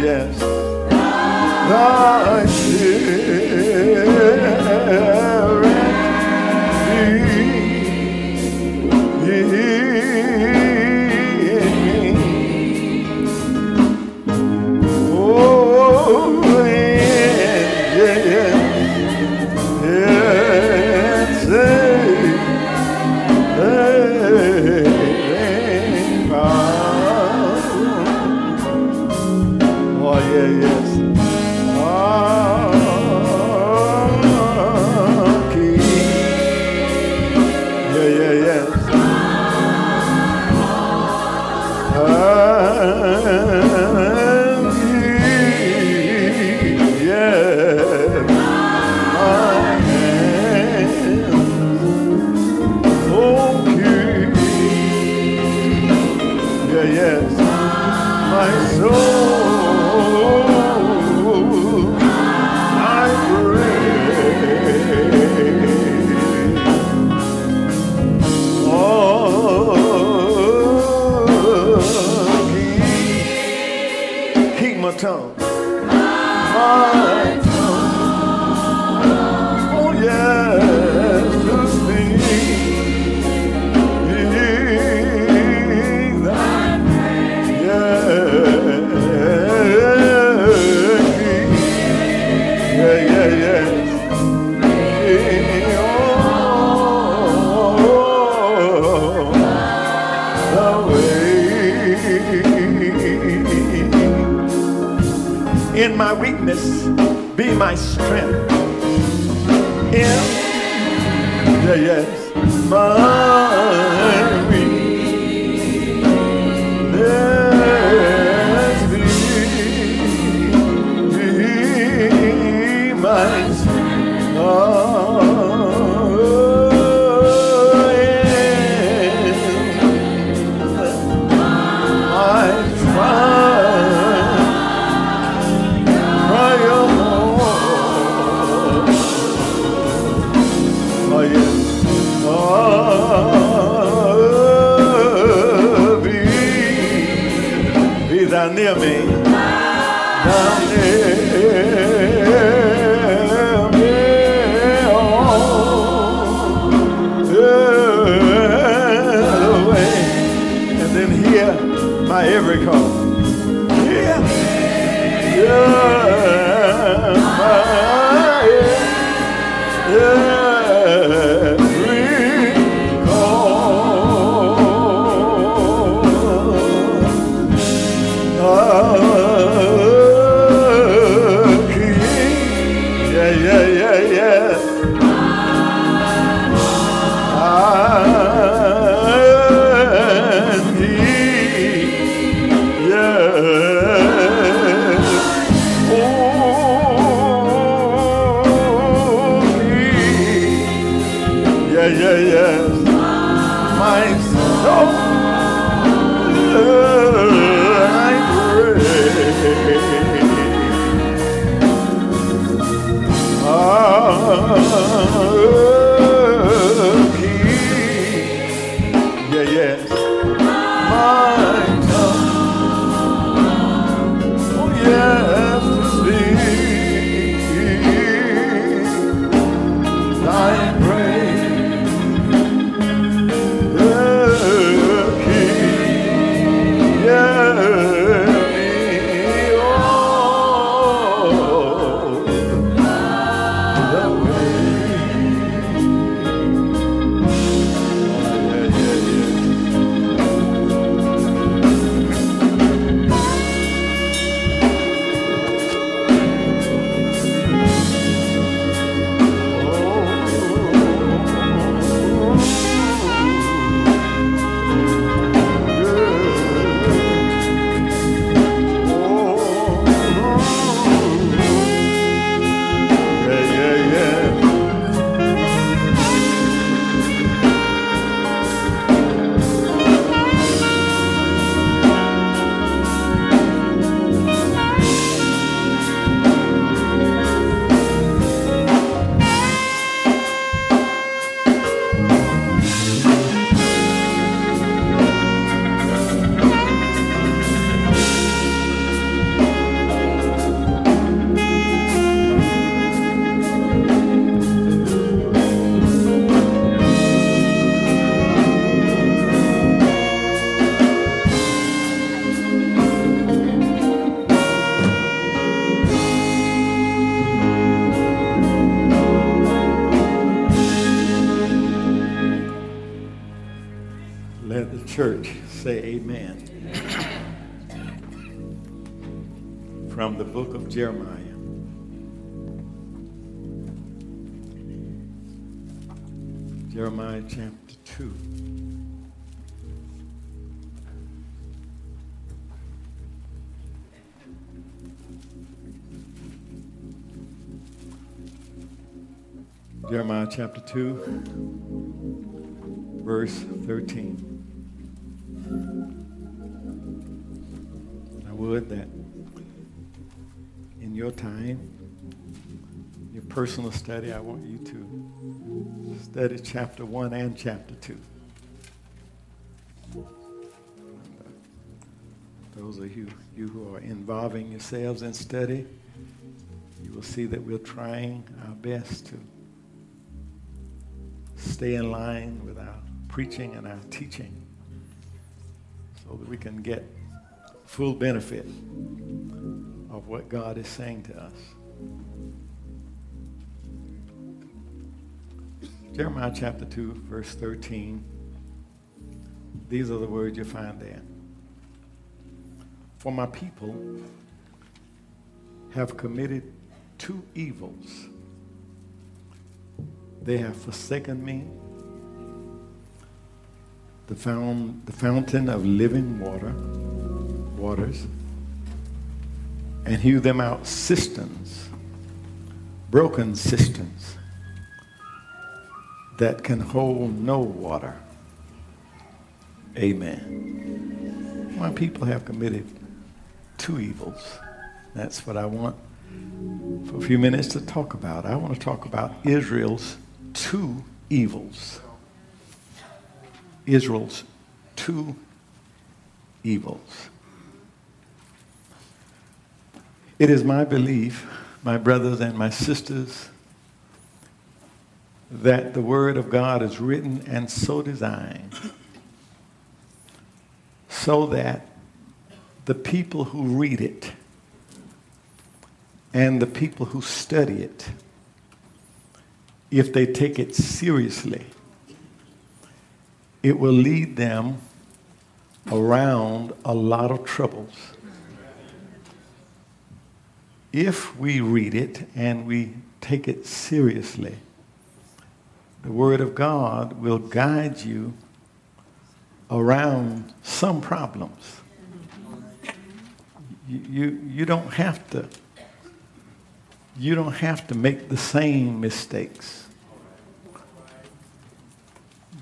yes, I sin. in my weakness be my strength. In, yeah, yes, my. Very car. Church say amen. From the book of Jeremiah. Jeremiah chapter 2. Jeremiah chapter 2, verse 13. I would that in your time, your personal study, I want you to study chapter 1 and chapter 2. And, uh, those of you, you who are involving yourselves in study, you will see that we're trying our best to stay in line with our preaching and our teaching so that we can get full benefit of what God is saying to us. Jeremiah chapter 2, verse 13. These are the words you find there. For my people have committed two evils they have forsaken me, the, found, the fountain of living water, waters, and hew them out cisterns, broken cisterns that can hold no water. Amen. My people have committed two evils. That's what I want for a few minutes to talk about. I want to talk about Israel's two evils. Israel's two evils. It is my belief, my brothers and my sisters, that the Word of God is written and so designed so that the people who read it and the people who study it if they take it seriously, it will lead them around a lot of troubles. If we read it and we take it seriously, the Word of God will guide you around some problems. You, you, you don't have to you don't have to make the same mistakes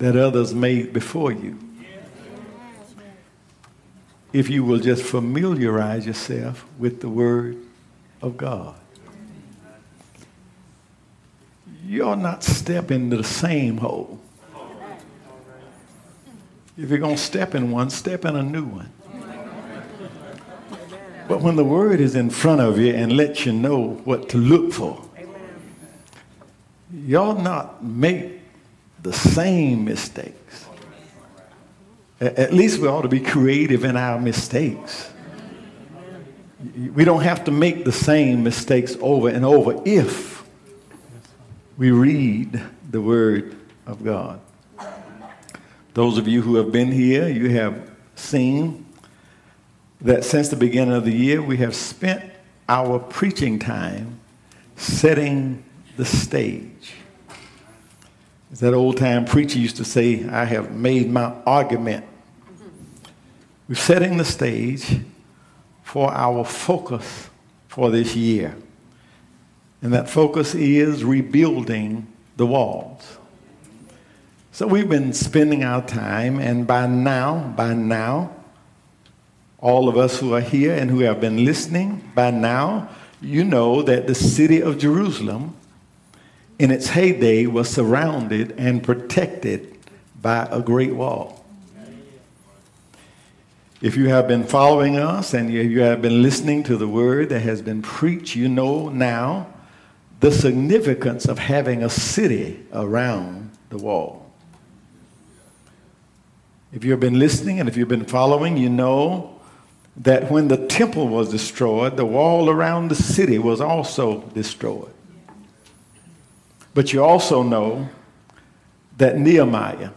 that others made before you. If you will just familiarize yourself with the Word of God. You're not step into the same hole. If you're going to step in one, step in a new one. But when the word is in front of you and lets you know what to look for, y'all not make the same mistakes. At least we ought to be creative in our mistakes. We don't have to make the same mistakes over and over if we read the Word of God. Those of you who have been here, you have seen that since the beginning of the year, we have spent our preaching time setting the stage. As that old time preacher used to say, I have made my argument. Mm-hmm. We're setting the stage for our focus for this year. And that focus is rebuilding the walls. So we've been spending our time, and by now, by now, all of us who are here and who have been listening, by now, you know that the city of Jerusalem in its heyday was surrounded and protected by a great wall. If you have been following us and you have been listening to the word that has been preached, you know now the significance of having a city around the wall. If you've been listening and if you've been following, you know that when the temple was destroyed, the wall around the city was also destroyed. But you also know that Nehemiah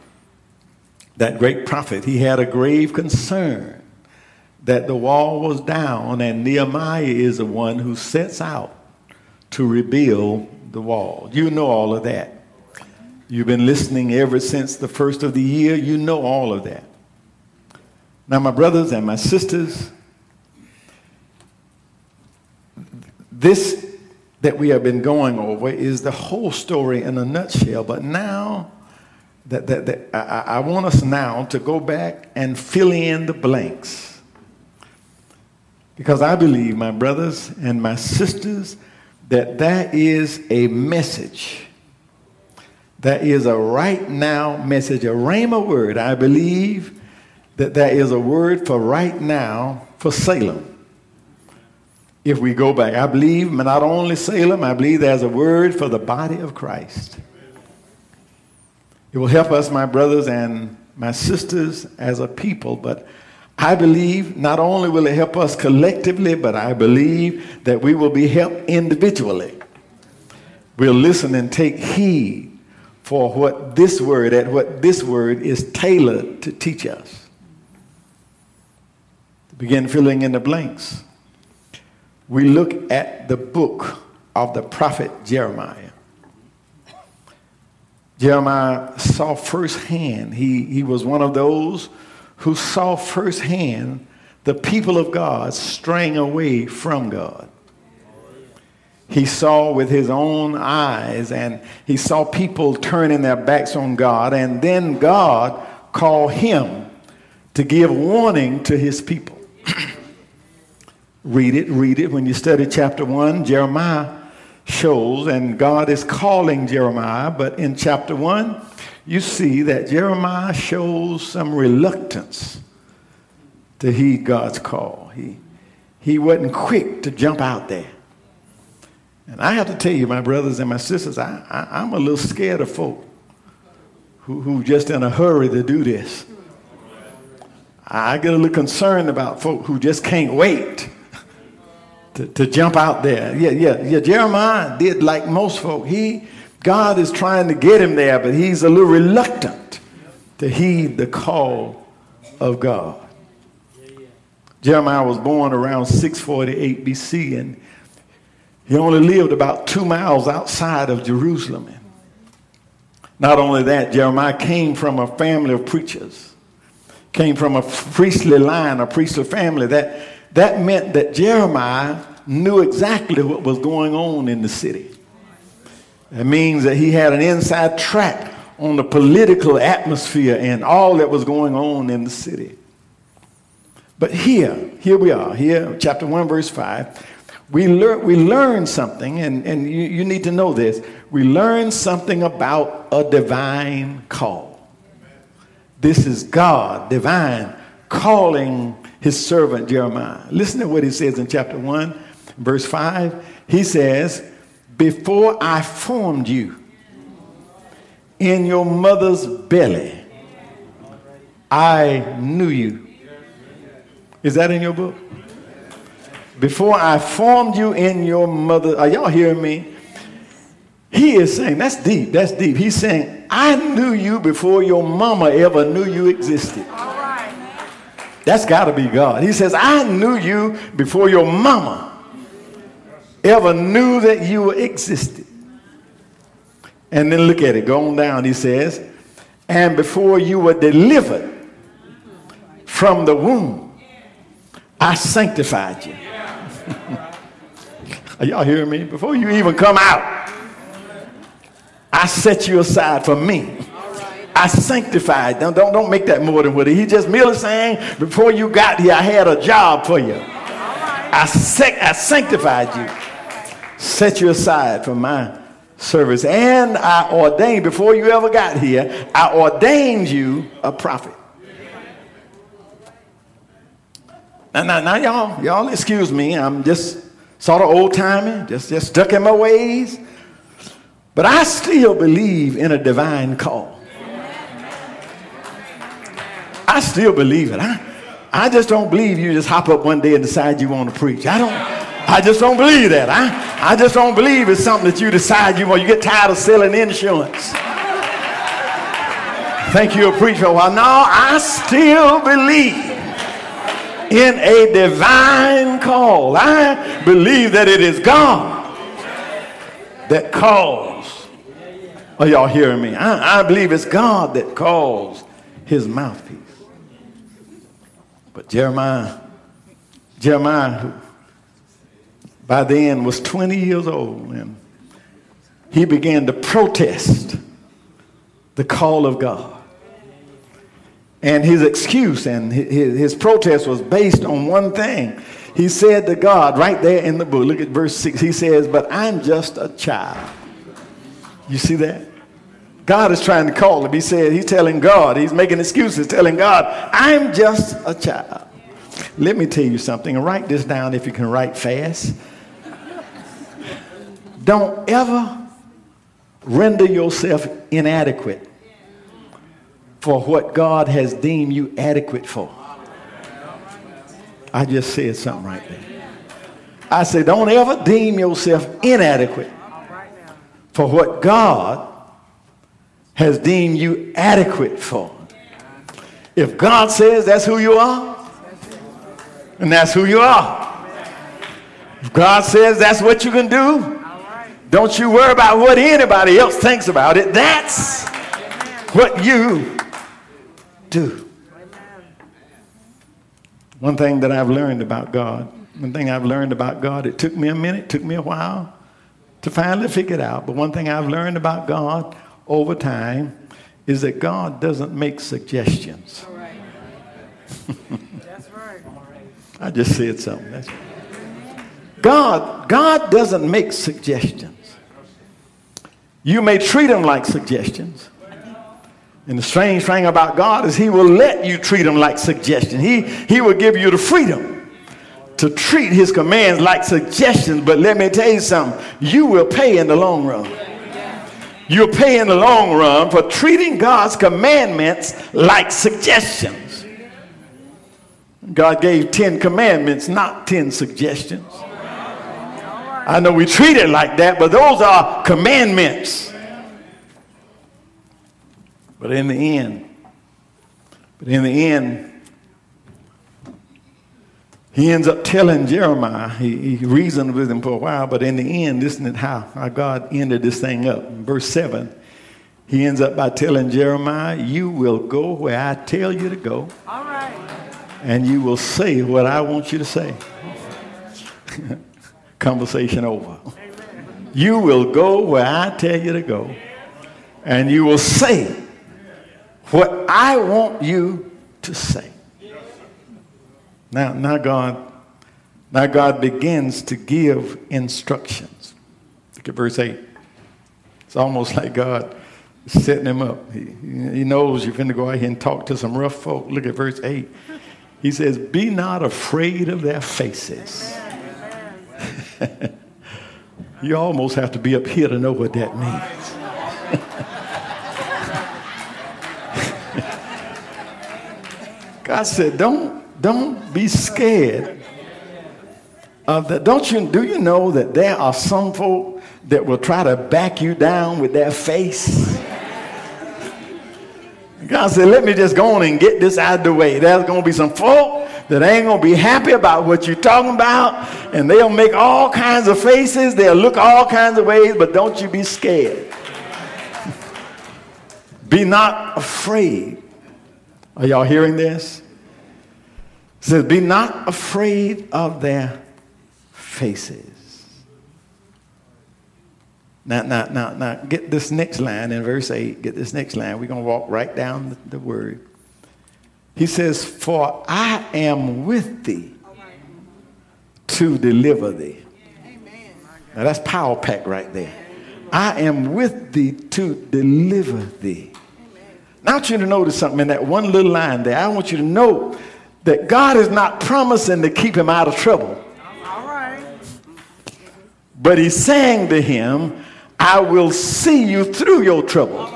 that great prophet, he had a grave concern that the wall was down, and Nehemiah is the one who sets out to rebuild the wall. You know all of that. You've been listening ever since the first of the year. You know all of that. Now, my brothers and my sisters, this that we have been going over is the whole story in a nutshell. But now, that, that, that I, I want us now to go back and fill in the blanks. Because I believe, my brothers and my sisters, that that is a message. That is a right now message, a rhema word. I believe that that is a word for right now for Salem. If we go back, I believe not only Salem, I believe there's a word for the body of Christ. It will help us, my brothers and my sisters, as a people, but I believe not only will it help us collectively, but I believe that we will be helped individually. We'll listen and take heed for what this word, at what this word is tailored to teach us. Begin filling in the blanks. We look at the book of the prophet Jeremiah. Jeremiah saw firsthand, he, he was one of those who saw firsthand the people of God straying away from God. He saw with his own eyes and he saw people turning their backs on God, and then God called him to give warning to his people. read it, read it. When you study chapter 1, Jeremiah shows, and God is calling Jeremiah, but in chapter 1, you see that Jeremiah shows some reluctance to heed God's call. He, he wasn't quick to jump out there. And I have to tell you, my brothers and my sisters, I, I, am a little scared of folk who, who just in a hurry to do this. I get a little concerned about folk who just can't wait to, to jump out there. Yeah, yeah, yeah. Jeremiah did like most folk. He, God is trying to get him there, but he's a little reluctant to heed the call of God. Jeremiah was born around 648 BC, and he only lived about two miles outside of Jerusalem. Not only that, Jeremiah came from a family of preachers, came from a priestly line, a priestly family. That, that meant that Jeremiah knew exactly what was going on in the city. That means that he had an inside track on the political atmosphere and all that was going on in the city. But here, here we are, here, chapter 1, verse 5. We, learn, we learn something, and, and you, you need to know this. We learn something about a divine call. This is God, divine, calling his servant Jeremiah. Listen to what he says in chapter 1, verse 5. He says, before I formed you in your mother's belly, I knew you. Is that in your book? Before I formed you in your mother, are y'all hearing me? He is saying, that's deep, that's deep. He's saying, I knew you before your mama ever knew you existed. That's got to be God. He says, I knew you before your mama ever knew that you existed. And then look at it, go on down. He says, and before you were delivered from the womb, I sanctified you. Are y'all hearing me? Before you even come out, I set you aside for me. I sanctified. Don't, don't, don't make that more than what he, he just merely saying, before you got here, I had a job for you. I, sec- I sanctified you set you aside for my service. And I ordained, before you ever got here, I ordained you a prophet. Now, now, now y'all, y'all excuse me. I'm just sort of old timey, just, just stuck in my ways. But I still believe in a divine call. I still believe it. I, I just don't believe you just hop up one day and decide you want to preach. I don't. I just don't believe that. I, I just don't believe it's something that you decide you want. You get tired of selling insurance. Thank you, a preacher. Well, now I still believe in a divine call. I believe that it is God that calls. Are y'all hearing me? I, I believe it's God that calls his mouthpiece. Jeremiah, Jeremiah, by then was 20 years old, and he began to protest the call of God. And his excuse and his, his protest was based on one thing. He said to God, right there in the book, look at verse 6, he says, But I'm just a child. You see that? God is trying to call him. He said, He's telling God, He's making excuses, telling God, I'm just a child. Let me tell you something, and write this down if you can write fast. Don't ever render yourself inadequate for what God has deemed you adequate for. I just said something right there. I said, don't ever deem yourself inadequate for what God has deemed you adequate for. If God says that's who you are, and that's who you are. If God says that's what you can do, don't you worry about what anybody else thinks about it. That's what you do. One thing that I've learned about God, one thing I've learned about God, it took me a minute, took me a while to finally figure it out. But one thing I've learned about God over time is that God doesn't make suggestions. That's right. I just said something. That's God, God doesn't make suggestions. You may treat him like suggestions. And the strange thing about God is he will let you treat him like suggestions. He, he will give you the freedom to treat his commands like suggestions. But let me tell you something. You will pay in the long run. You'll pay in the long run for treating God's commandments like suggestions. God gave 10 commandments, not 10 suggestions. I know we treat it like that, but those are commandments. But in the end, but in the end, he ends up telling Jeremiah, he, he, reasoned with him for a while, but in the end, isn't it how, how God ended this thing up? In verse 7, he ends up by telling Jeremiah, You will go where I tell you to go. All right. And you will say what I want you to say. Conversation over. Amen. You will go where I tell you to go. And you will say what I want you to say. Now, now God, now God begins to give instructions. Look at verse 8. It's almost like God is setting him up. He, he knows you're going to go out here and talk to some rough folk. Look at verse 8. He says, Be not afraid of their faces. you almost have to be up here to know what that means. God said, don't, don't be scared of that. Don't you, do you know that there are some folk that will try to back you down with their face? God said, let me just go on and get this out of the way. There's going to be some folk that ain't going to be happy about what you're talking about, and they'll make all kinds of faces. They'll look all kinds of ways, but don't you be scared. be not afraid are y'all hearing this? Says, Be not afraid of their faces. Now, now, now, now, get this next line in verse 8. Get this next line. We're going to walk right down the, the word. He says, For I am with thee to deliver thee. Now that's power pack right there. I am with thee to deliver thee. Now, I want you to notice something in that one little line there. I want you to know that God is not promising to keep him out of trouble. All right. But he's saying to him, I will see you through your trouble.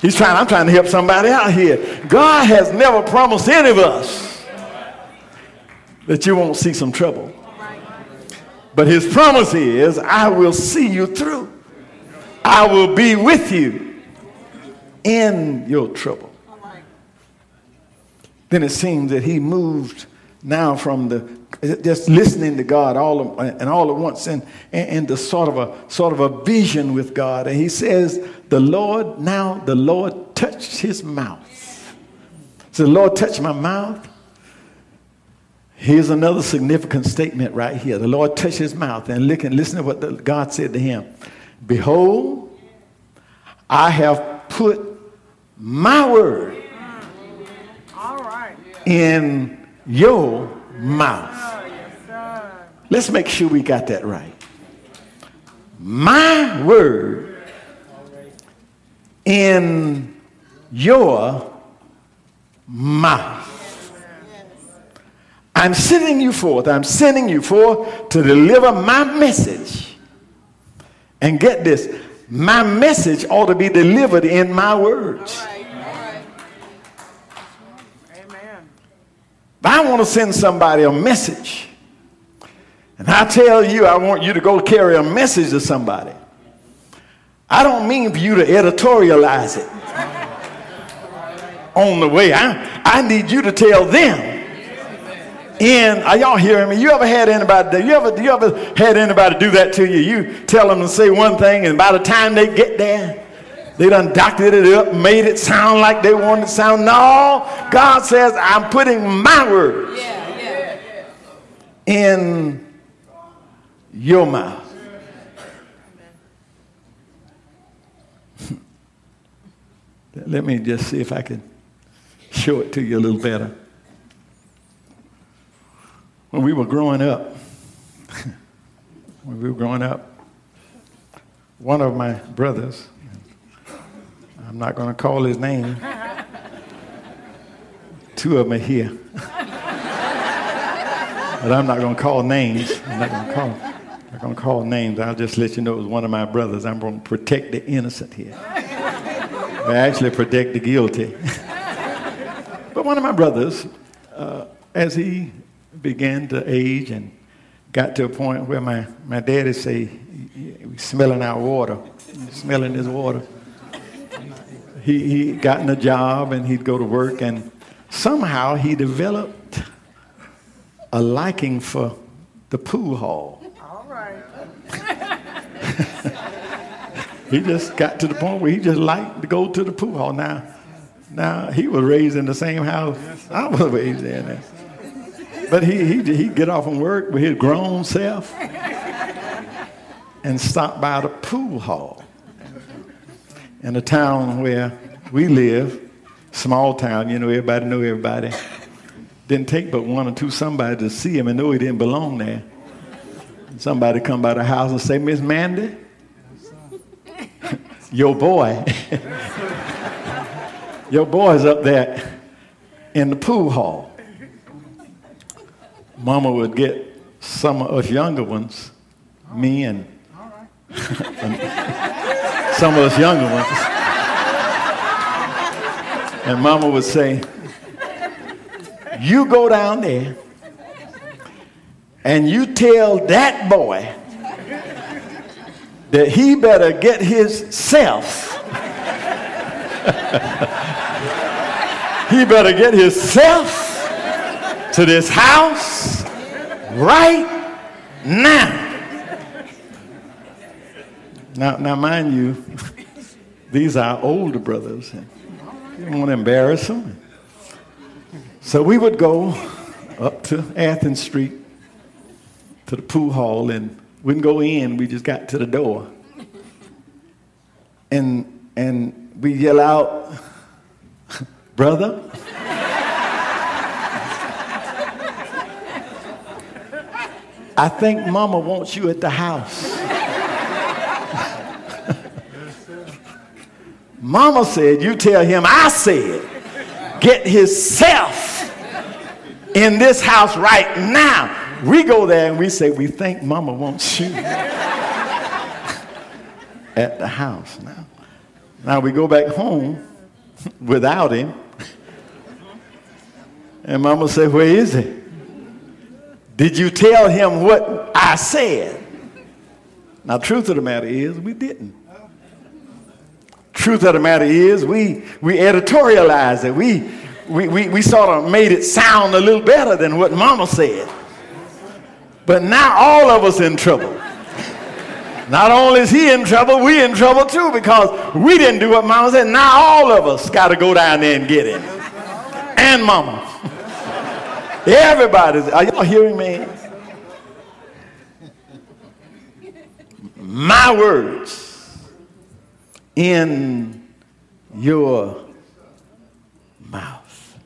He's trying, I'm trying to help somebody out here. God has never promised any of us that you won't see some trouble. But his promise is, I will see you through. I will be with you in your trouble. Then it seems that he moved now from the just listening to God all of, and all at once and, and, the sort of a sort of a vision with God. And he says, the Lord, now the Lord touched his mouth. So the Lord touched my mouth. Here's another significant statement right here. The Lord touched his mouth and look and listen to what the, God said to him. Behold, I have put my word in your mouth. Oh, Let's make sure we got that right. My word in your mouth. I'm sending you forth. I'm sending you forth to deliver my message. And get this my message ought to be delivered in my words. I want to send somebody a message. And I tell you, I want you to go carry a message to somebody. I don't mean for you to editorialize it on the way. I, I need you to tell them. And are y'all hearing me? You ever had anybody? You ever you ever had anybody do that to you? You tell them to say one thing, and by the time they get there, they done doctored it up, made it sound like they wanted to sound. No, God says, I'm putting my words yeah, yeah, in your mouth. Let me just see if I can show it to you a little better. When we were growing up, when we were growing up, one of my brothers, I'm not going to call his name, two of them are here. but I'm not going to call names. I'm not going to call. I'm not going to call names. I'll just let you know it was one of my brothers. I'm going to protect the innocent here. I actually protect the guilty. but one of my brothers, uh, as he began to age and got to a point where my, my daddy say, smelling our water, smelling his water. He, he gotten a job and he'd go to work and somehow he developed a liking for the pool hall. All right. he just got to the point where he just liked to go to the pool hall. Now, now he was raised in the same house I was raised in. But he, he, he'd get off from work with his grown self and stop by the pool hall in the town where we live, small town, you know, everybody know everybody. Didn't take but one or two somebody to see him and know he didn't belong there. Somebody come by the house and say, Miss Mandy, your boy, your boy's up there in the pool hall. Mama would get some of us younger ones, me and some of us younger ones. And Mama would say, You go down there and you tell that boy that he better get his self. he better get himself to this house right now. Now, now mind you, these are older brothers. You don't want to embarrass them. So we would go up to Athens Street to the pool hall and wouldn't go in, we just got to the door. And, and we yell out, Brother? I think Mama wants you at the house. Mama said, You tell him I said, get himself in this house right now. We go there and we say, We think Mama wants you at the house now. Now we go back home without him. And Mama said, Where is he? Did you tell him what I said? Now, truth of the matter is, we didn't truth of the matter is, we, we editorialized it. We, we, we, we sort of made it sound a little better than what mama said. But now all of us in trouble. Not only is he in trouble, we in trouble too because we didn't do what mama said. Now all of us got to go down there and get him. And mama. Everybody's, Are y'all hearing me? My words in your mouth.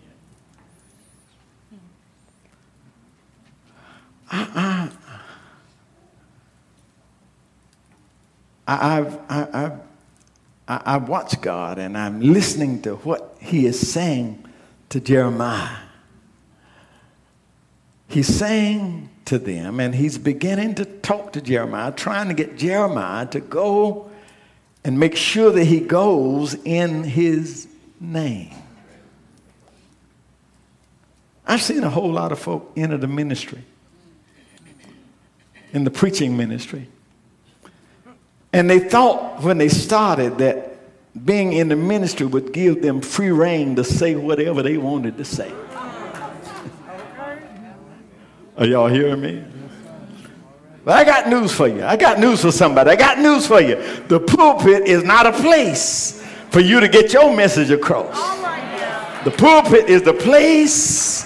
I, I, I've, I, I, have watched God and I'm listening to what He is saying to Jeremiah. He's saying to them, and he's beginning to talk to Jeremiah, trying to get Jeremiah to go and make sure that he goes in his name. I've seen a whole lot of folk enter the ministry, in the preaching ministry. And they thought when they started that being in the ministry would give them free rein to say whatever they wanted to say. Are y'all hearing me? But I got news for you. I got news for somebody. I got news for you. The pulpit is not a place for you to get your message across. The pulpit is the place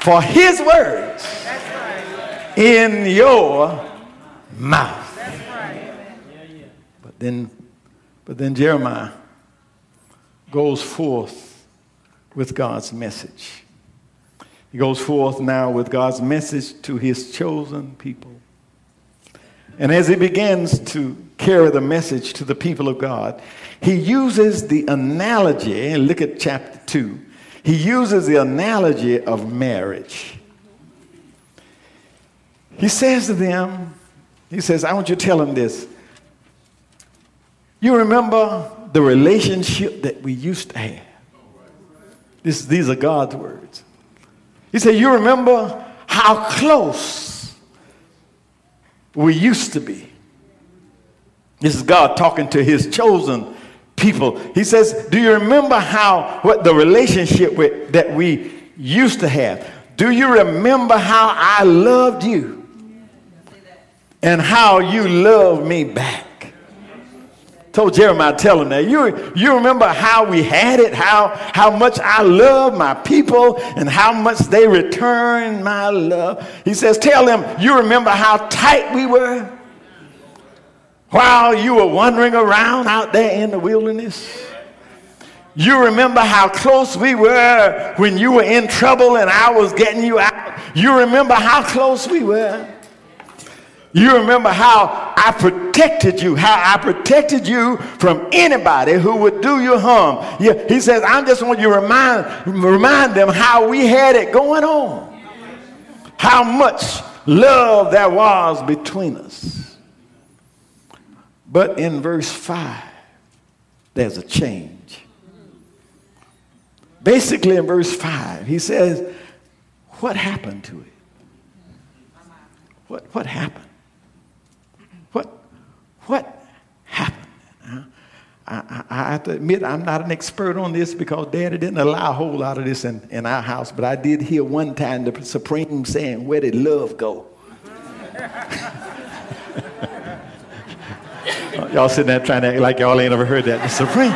for his words in your mouth. But then, but then Jeremiah goes forth with God's message. He goes forth now with God's message to his chosen people. And as he begins to carry the message to the people of God, he uses the analogy, and look at chapter 2. He uses the analogy of marriage. He says to them, he says, I want you to tell them this. You remember the relationship that we used to have. This, these are God's words. He said, You remember how close we used to be. This is God talking to his chosen people. He says, Do you remember how, what the relationship with, that we used to have? Do you remember how I loved you and how you loved me back? Told Jeremiah, tell him that. You, you remember how we had it, how, how much I love my people, and how much they return my love. He says, Tell them, you remember how tight we were while you were wandering around out there in the wilderness? You remember how close we were when you were in trouble and I was getting you out. You remember how close we were. You remember how I protected you, how I protected you from anybody who would do you harm. Yeah, he says, I just want you to remind, remind them how we had it going on, how much love there was between us. But in verse 5, there's a change. Basically, in verse 5, he says, What happened to it? What, what happened? What happened? Uh, I, I, I, have to admit, I'm not an expert on this because Daddy didn't allow a whole lot of this in, in our house, but I did hear one time the Supreme saying, Where did love go? y'all sitting there trying to act like y'all ain't ever heard that. The Supreme.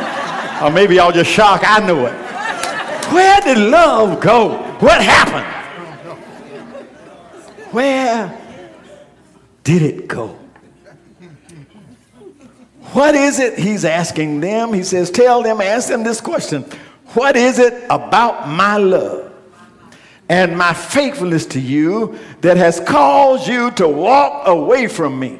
or maybe y'all just shocked. I know it. Where did love go? What happened? Where did it go? What is it he's asking them? He says, Tell them, ask them this question What is it about my love and my faithfulness to you that has caused you to walk away from me?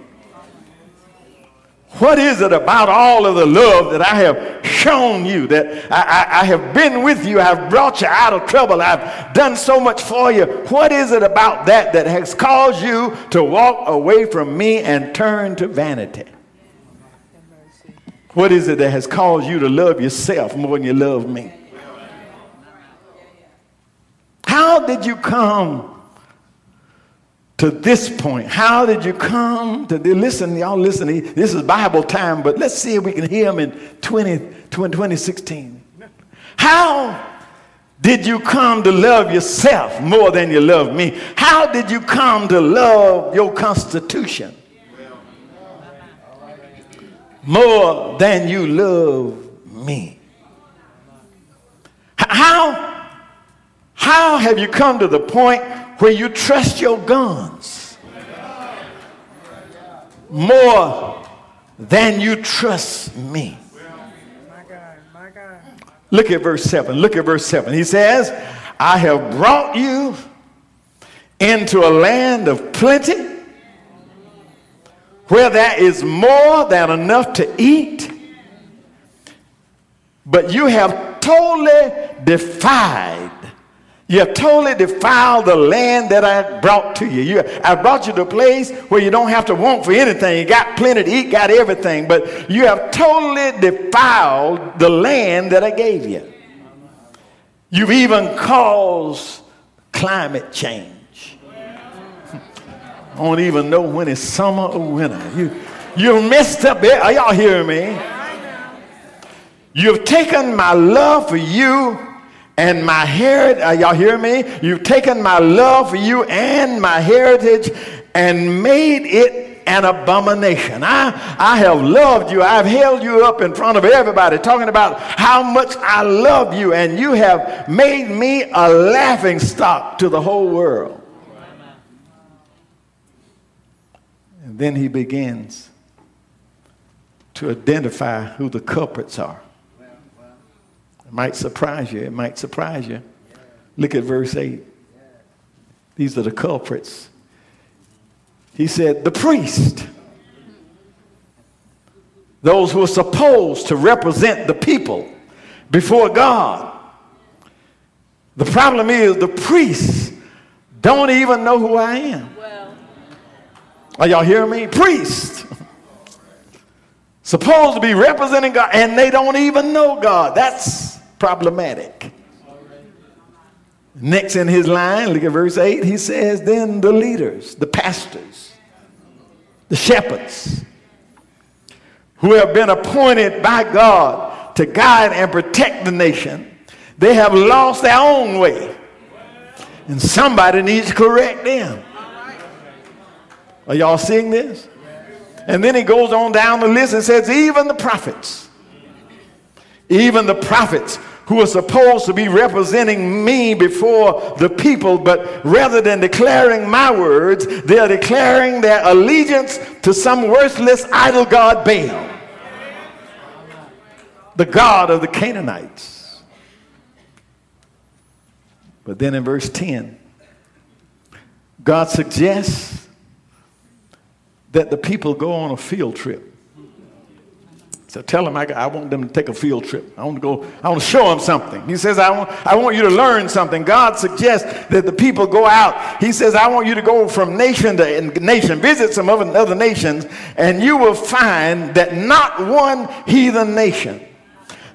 What is it about all of the love that I have shown you, that I, I, I, have been with you, I've brought you out of trouble, I've done so much for you? What is it about that that has caused you to walk away from me and turn to vanity? What is it that has caused you to love yourself more than you love me? How did you come to this point? How did you come to the, listen? Y'all listen. This is Bible time, but let's see if we can hear him in 20, 2016. How did you come to love yourself more than you love me? How did you come to love your Constitution more than you love me? How, how have you come to the point where you trust your guns more than you trust me? Look at verse 7. Look at verse 7. He says, I have brought you into a land of plenty where there is more than enough to eat, but you have totally defied. You have totally defiled the land that I brought to you. you. I brought you to a place where you don't have to want for anything. You got plenty to eat, got everything, but you have totally defiled the land that I gave you. You've even caused climate change. I don't even know when it's summer or winter. You, you've messed up. Are y'all hearing me? You've taken my love for you and my heritage. Are y'all hear me? You've taken my love for you and my heritage and made it an abomination. I, I have loved you. I've held you up in front of everybody talking about how much I love you, and you have made me a laughing stock to the whole world. And then he begins to identify who the culprits are. It might surprise you. It might surprise you. Look at verse 8. These are the culprits. He said, The priest, those who are supposed to represent the people before God. The problem is the priests don't even know who I am. Are y'all hearing me? Priest. Supposed to be representing God, and they don't even know God. That's problematic. Next in his line, look at verse 8, he says, Then the leaders, the pastors, the shepherds, who have been appointed by God to guide and protect the nation, they have lost their own way. And somebody needs to correct them. Are y'all seeing this? And then he goes on down the list and says, Even the prophets, even the prophets who are supposed to be representing me before the people, but rather than declaring my words, they are declaring their allegiance to some worthless idol god Baal, the god of the Canaanites. But then in verse 10, God suggests that the people go on a field trip. So tell them I, I, want them to take a field trip. I want to go, I want to show them something. He says, I want, I want you to learn something. God suggests that the people go out. He says, I want you to go from nation to nation, visit some other, other nations, and you will find that not one heathen nation,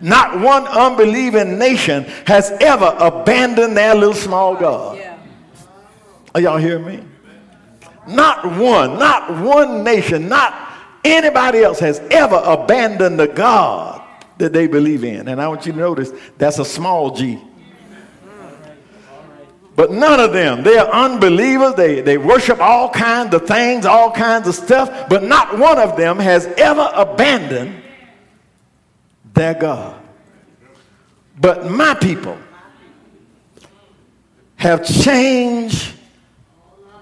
not one unbelieving nation has ever abandoned their little small God. Are y'all hearing me? Not one, not one nation, not anybody else has ever abandoned the God that they believe in. And I want you to notice that's a small g. But none of them, they are unbelievers. They, they worship all kinds of things, all kinds of stuff, but not one of them has ever abandoned their God. But my people have changed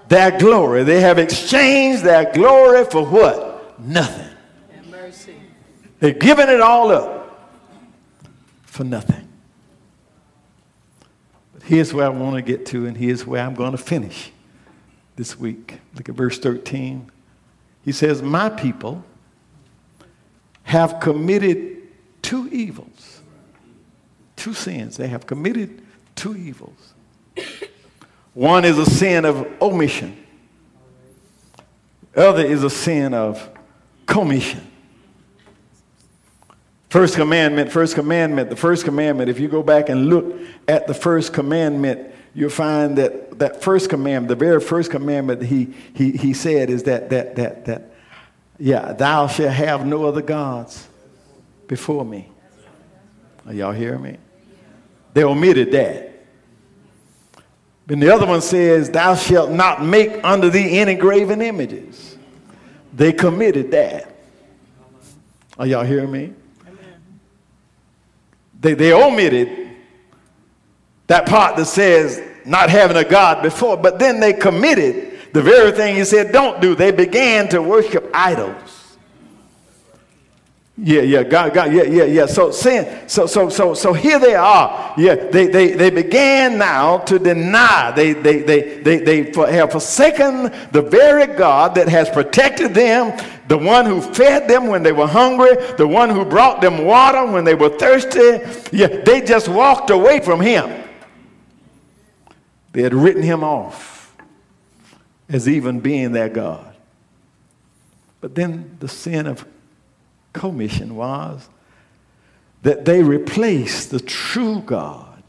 their glory. They have exchanged their glory for what? nothing. They're giving it all up for nothing. But here's where I want to get to, and here's where I'm going to finish this week. Look at verse 13. He says, My people have committed two evils, two sins. They have committed two evils. One is a sin of omission. Other is a sin of commission. First commandment, first commandment, the first commandment, if you go back and look at the first commandment, you'll find that that first commandment, the very first commandment he, he, he said is that, that, that, that, yeah, thou shalt have no other gods before me. Are y'all hearing me? They omitted that. Then the other one says, Thou shalt not make unto thee any graven images. They committed that. Are y'all hearing me? They, they omitted that part that says not having a God before, but then they committed the very thing he said don't do. They began to worship idols. Yeah, yeah, God, God, yeah, yeah, yeah. So sin, so so so so here they are. Yeah, they they they began now to deny. They they they they they have forsaken the very God that has protected them, the one who fed them when they were hungry, the one who brought them water when they were thirsty. Yeah, they just walked away from him. They had written him off as even being their God. But then the sin of commission was that they replaced the true God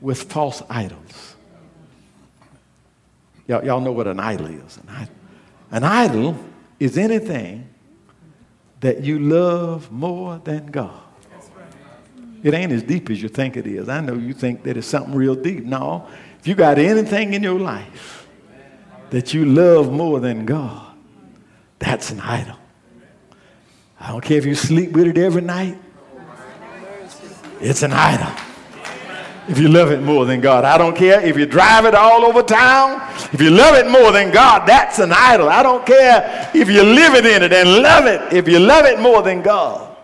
with false idols. Y'all, y'all know what an idol is. An idol. an idol is anything that you love more than God. It ain't as deep as you think it is. I know you think that it's something real deep. No, if you got anything in your life that you love more than God, that's an idol. I don't care if you sleep with it every night. It's an idol. If you love it more than God, I don't care if you drive it all over town. If you love it more than God, that's an idol. I don't care if you live it in it and love it. If you love it more than God,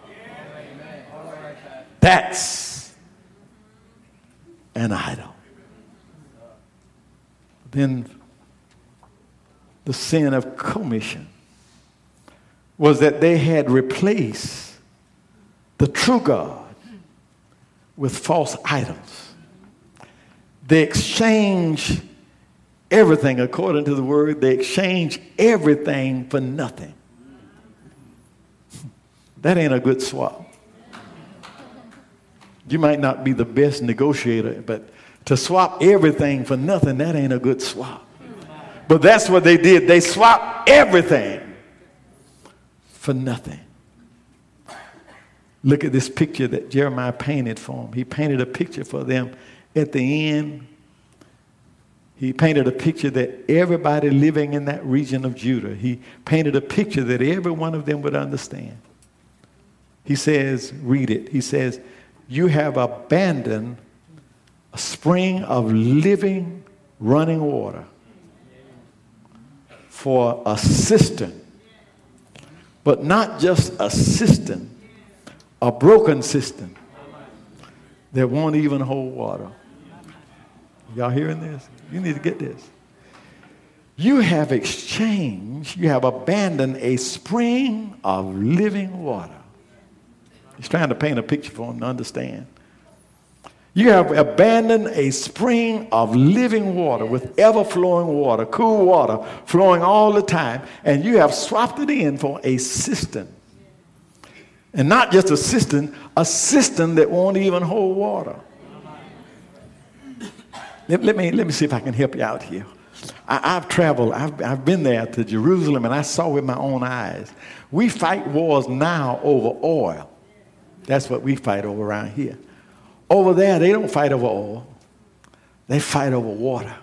that's an idol. Then the sin of commission was that they had replaced the true God with false idols. They exchanged everything, according to the word, they exchanged everything for nothing. That ain't a good swap. You might not be the best negotiator, but to swap everything for nothing, that ain't a good swap. But that's what they did. They swapped everything for nothing. Look at this picture that Jeremiah painted for them. He painted a picture for them at the end. He painted a picture that everybody living in that region of Judah, he painted a picture that every one of them would understand. He says, read it. He says, You have abandoned a spring of living, running water for a cistern but not just a system, a broken system that won't even hold water. Y'all hearing this? You need to get this. You have exchanged, you have abandoned a spring of living water. He's trying to paint a picture for them to understand. You have abandoned a spring of living water with ever flowing water, cool water flowing all the time, and you have swapped it in for a cistern. And not just a cistern, a cistern that won't even hold water. Let, let me, let me see if I can help you out here. I, have traveled, I've, I've been there to Jerusalem, and I saw with my own eyes. We fight wars now over oil. That's what we fight over around here. Over there, they don't fight over oil, they fight over water.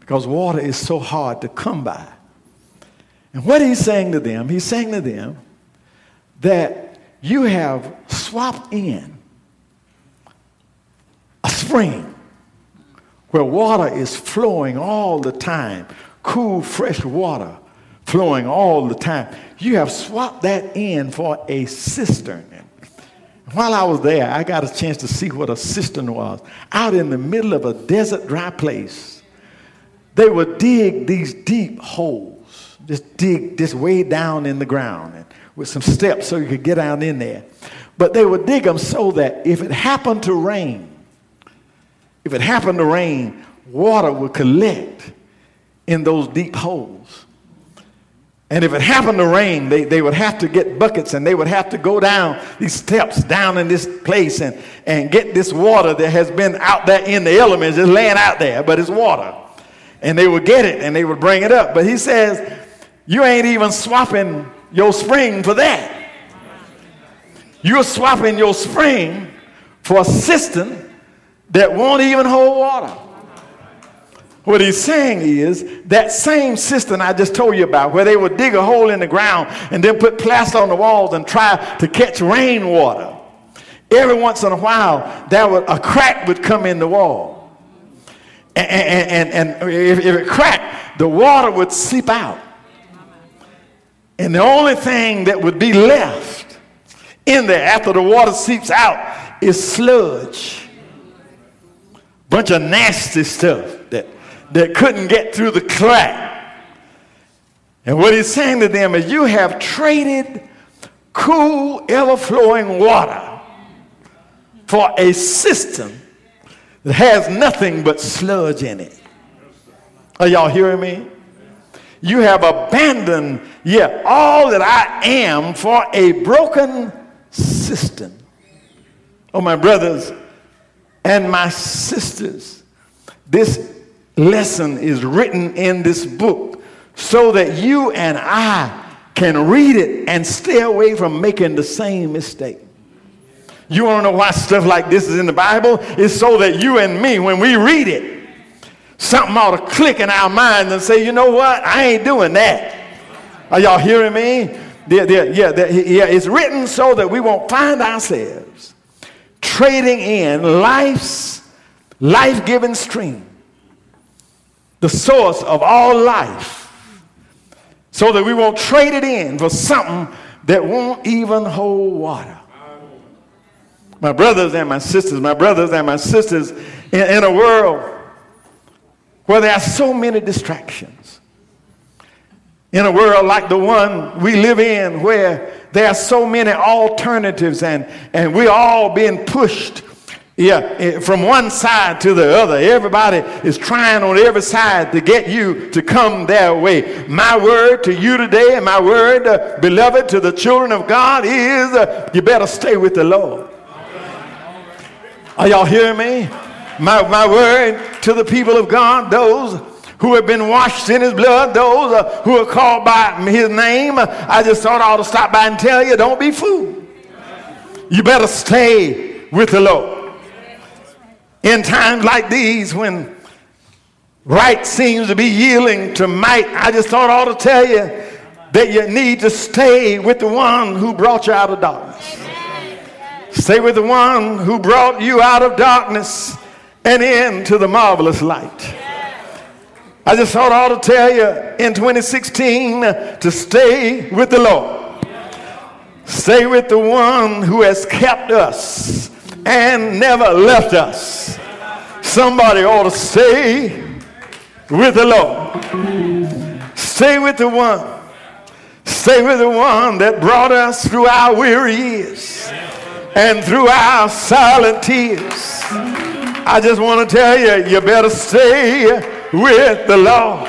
Because water is so hard to come by. And what he's saying to them, he's saying to them that you have swapped in a spring where water is flowing all the time, cool, fresh water flowing all the time. You have swapped that in for a cistern. While I was there, I got a chance to see what a cistern was. Out in the middle of a desert, dry place, they would dig these deep holes, just dig this way down in the ground and with some steps so you could get down in there. But they would dig them so that if it happened to rain, if it happened to rain, water would collect in those deep holes. And if it happened to rain, they, they would have to get buckets and they would have to go down these steps down in this place and, and get this water that has been out there in the elements, just laying out there, but it's water. And they would get it and they would bring it up. But he says, You ain't even swapping your spring for that. You're swapping your spring for a cistern that won't even hold water. What he's saying is that same cistern I just told you about, where they would dig a hole in the ground and then put plaster on the walls and try to catch rainwater. Every once in a while, there would, a crack would come in the wall. And, and, and, and if, if it cracked, the water would seep out. And the only thing that would be left in there after the water seeps out is sludge. Bunch of nasty stuff that that couldn't get through the crack. And what he's saying to them is, You have traded cool, ever flowing water for a system that has nothing but sludge in it. Are y'all hearing me? You have abandoned, yeah, all that I am for a broken system. Oh, my brothers and my sisters, this lesson is written in this book so that you and I can read it and stay away from making the same mistake. You want to know why stuff like this is in the Bible? It's so that you and me, when we read it, something ought to click in our minds and say, you know what? I ain't doing that. Are y'all hearing me? Yeah, yeah, yeah, yeah, it's written so that we won't find ourselves trading in life's life giving stream the source of all life, so that we won't trade it in for something that won't even hold water. My brothers and my sisters, my brothers and my sisters, in, in a world where there are so many distractions, in a world like the one we live in, where there are so many alternatives and, and we're all being pushed yeah, eh, from one side to the other. Everybody is trying on every side to get you to come their way. My word to you today, and my word, uh, beloved, to the children of God is uh, you better stay with the Lord. Are y'all hearing me? My, my word to the people of God, those who have been washed in his blood, those uh, who are called by his name. I just thought I ought to stop by and tell you don't be fooled. You better stay with the Lord in times like these when right seems to be yielding to might, I just thought I ought to tell you that you need to stay with the one who brought you out of darkness. Stay with the one who brought you out of darkness and into the marvelous light. I just thought I ought to tell you in 2016 to stay with the Lord. Stay with the one who has kept us and never left us. Somebody ought to stay with the Lord. Stay with the one. Stay with the one that brought us through our weary years and through our silent tears. I just want to tell you, you better stay with the Lord.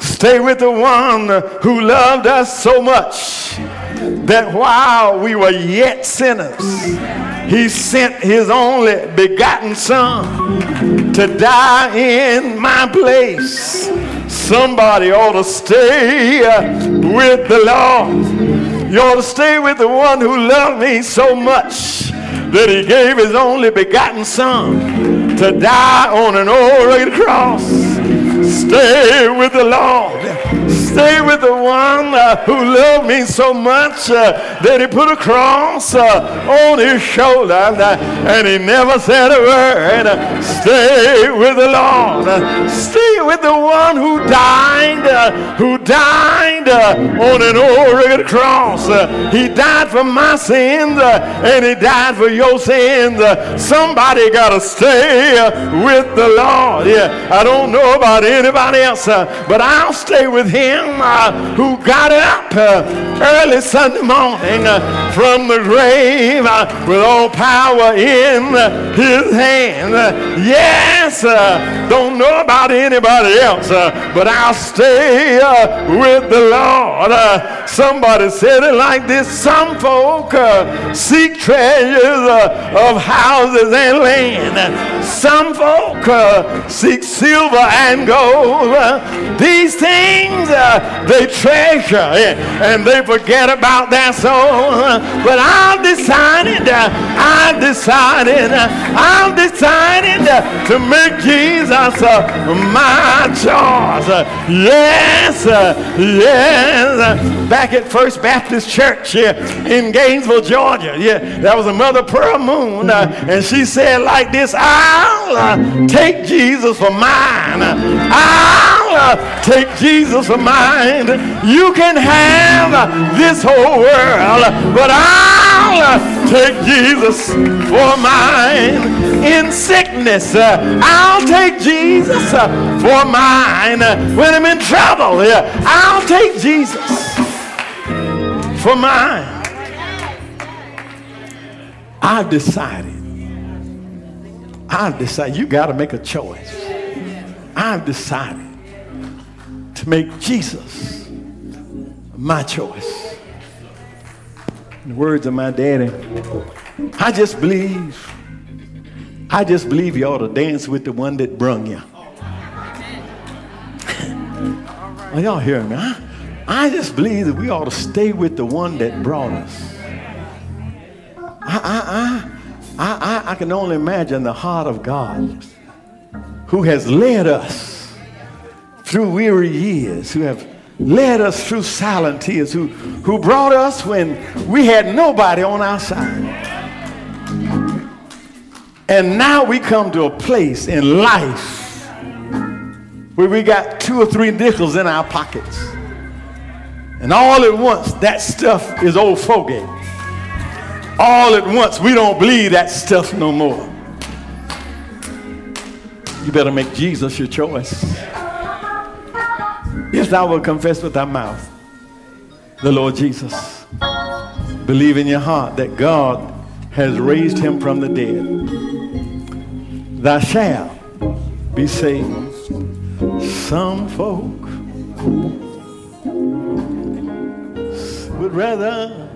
Stay with the one who loved us so much that while we were yet sinners, he sent his only begotten son to die in my place. Somebody ought to stay with the Lord. You ought to stay with the one who loved me so much that he gave his only begotten son to die on an old cross. Stay with the Lord. Stay with the one uh, who loved me so much uh, that he put a cross uh, on his shoulder and he never said a word. Stay with the Lord. Stay with the one who died, who died on an old cross. he died for my sins and he died for your sins. somebody got to stay with the Lord. Yeah, I don't know about anybody else, but I'll stay with him uh, who got up uh, early Sunday morning uh, from the grave uh, with all power in his hand. Yes, uh, don't know about anybody else, uh, but I'll stay uh, with the Lord. Uh, somebody said it like this Some folk uh, seek treasures uh, of houses and land. Some folk uh, seek silver and gold. Uh, these things they treasure and they forget about their soul. But I've decided, I've decided, I've decided to make Jesus my choice. Yes, yes. Back at First Baptist Church here in Gainesville, Georgia. Yeah, that was a Mother Pearl Moon, uh, and she said like this: I'll uh, take Jesus for mine. I'll uh, take Jesus for mine. You can have this whole world, but I'll take Jesus for mine. In sickness, I'll take Jesus for mine. When I'm in trouble, I'll take Jesus for mine. I've decided. I've decided. You got to make a choice. I've decided to make Jesus my choice. In the words of my daddy, I just believe, I just believe you ought to dance with the one that brung you. Are y'all hearing me? I, I just believe that we ought to stay with the one that brought us. I, I, I, I, I can only imagine the heart of God who has led us through weary years, who have led us through silent tears, who, who brought us when we had nobody on our side. And now we come to a place in life where we got two or three nickels in our pockets. And all at once, that stuff is old fogey. All at once, we don't believe that stuff no more. You better make Jesus your choice. If thou wilt confess with thy mouth the Lord Jesus, believe in your heart that God has raised him from the dead, thou shalt be saved. Some folk would rather